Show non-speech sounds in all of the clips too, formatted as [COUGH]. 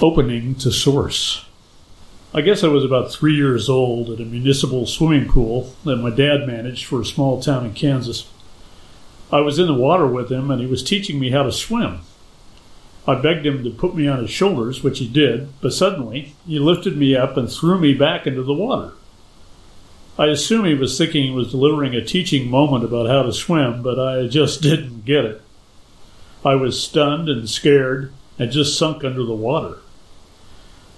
Opening to Source. I guess I was about three years old at a municipal swimming pool that my dad managed for a small town in Kansas. I was in the water with him and he was teaching me how to swim. I begged him to put me on his shoulders, which he did, but suddenly he lifted me up and threw me back into the water. I assume he was thinking he was delivering a teaching moment about how to swim, but I just [LAUGHS] didn't get it. I was stunned and scared and just sunk under the water.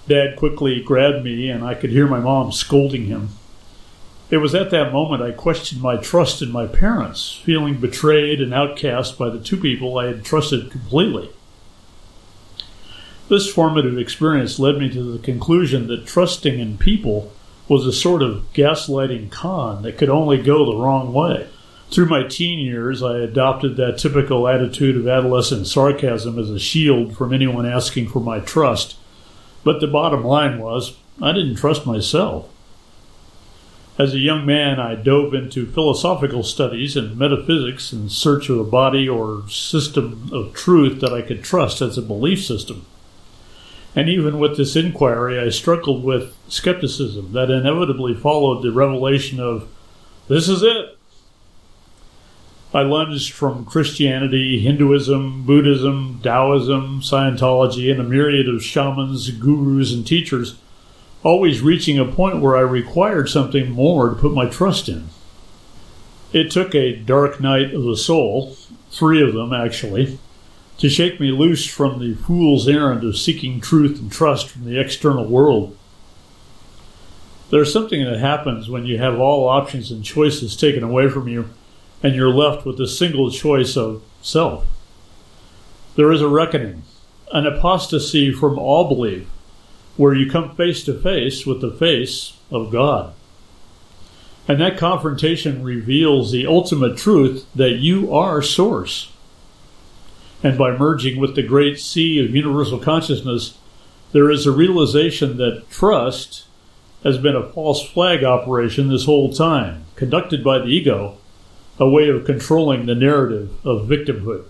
Dad quickly grabbed me, and I could hear my mom scolding him. It was at that moment I questioned my trust in my parents, feeling betrayed and outcast by the two people I had trusted completely. This formative experience led me to the conclusion that trusting in people was a sort of gaslighting con that could only go the wrong way. Through my teen years, I adopted that typical attitude of adolescent sarcasm as a shield from anyone asking for my trust but the bottom line was, I didn't trust myself. As a young man, I dove into philosophical studies and metaphysics in search of a body or system of truth that I could trust as a belief system. And even with this inquiry, I struggled with skepticism that inevitably followed the revelation of, this is it. I lunged from Christianity, Hinduism, Buddhism, Taoism, Scientology, and a myriad of shamans, gurus, and teachers, always reaching a point where I required something more to put my trust in. It took a dark night of the soul, three of them actually, to shake me loose from the fool's errand of seeking truth and trust from the external world. There's something that happens when you have all options and choices taken away from you and you're left with a single choice of self. There is a reckoning, an apostasy from all belief, where you come face to face with the face of God. And that confrontation reveals the ultimate truth that you are Source. And by merging with the great sea of universal consciousness, there is a realization that trust has been a false flag operation this whole time, conducted by the ego a way of controlling the narrative of victimhood.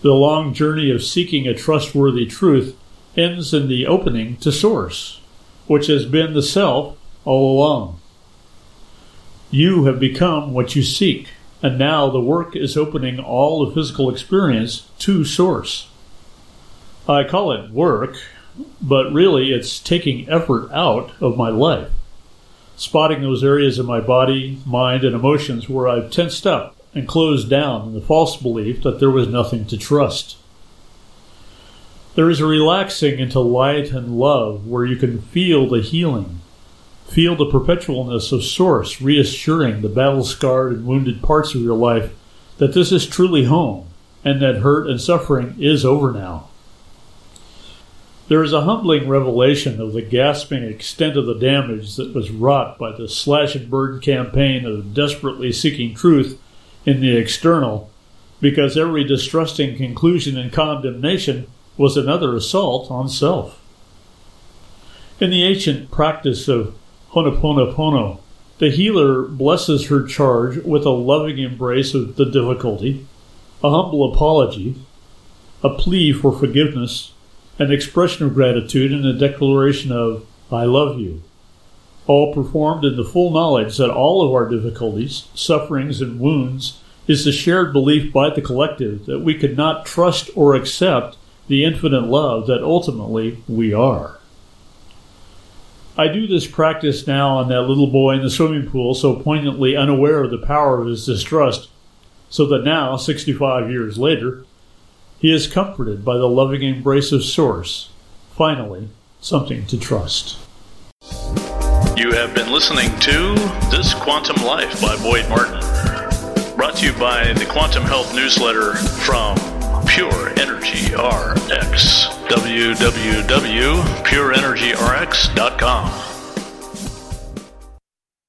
The long journey of seeking a trustworthy truth ends in the opening to Source, which has been the Self all along. You have become what you seek, and now the work is opening all the physical experience to Source. I call it work, but really it's taking effort out of my life spotting those areas of my body, mind, and emotions where I've tensed up and closed down in the false belief that there was nothing to trust. There is a relaxing into light and love where you can feel the healing, feel the perpetualness of Source reassuring the battle scarred and wounded parts of your life that this is truly home and that hurt and suffering is over now. There is a humbling revelation of the gasping extent of the damage that was wrought by the slash and burn campaign of desperately seeking truth in the external, because every distrusting conclusion and condemnation was another assault on self. In the ancient practice of Ho'oponopono, the healer blesses her charge with a loving embrace of the difficulty, a humble apology, a plea for forgiveness, an expression of gratitude, and a declaration of, I love you. All performed in the full knowledge that all of our difficulties, sufferings, and wounds is the shared belief by the collective that we could not trust or accept the infinite love that ultimately we are. I do this practice now on that little boy in the swimming pool, so poignantly unaware of the power of his distrust, so that now, 65 years later, he is comforted by the loving embrace of Source. Finally, something to trust. You have been listening to This Quantum Life by Boyd Martin. Brought to you by the Quantum Health newsletter from Pure Energy RX. www.pureenergyrx.com.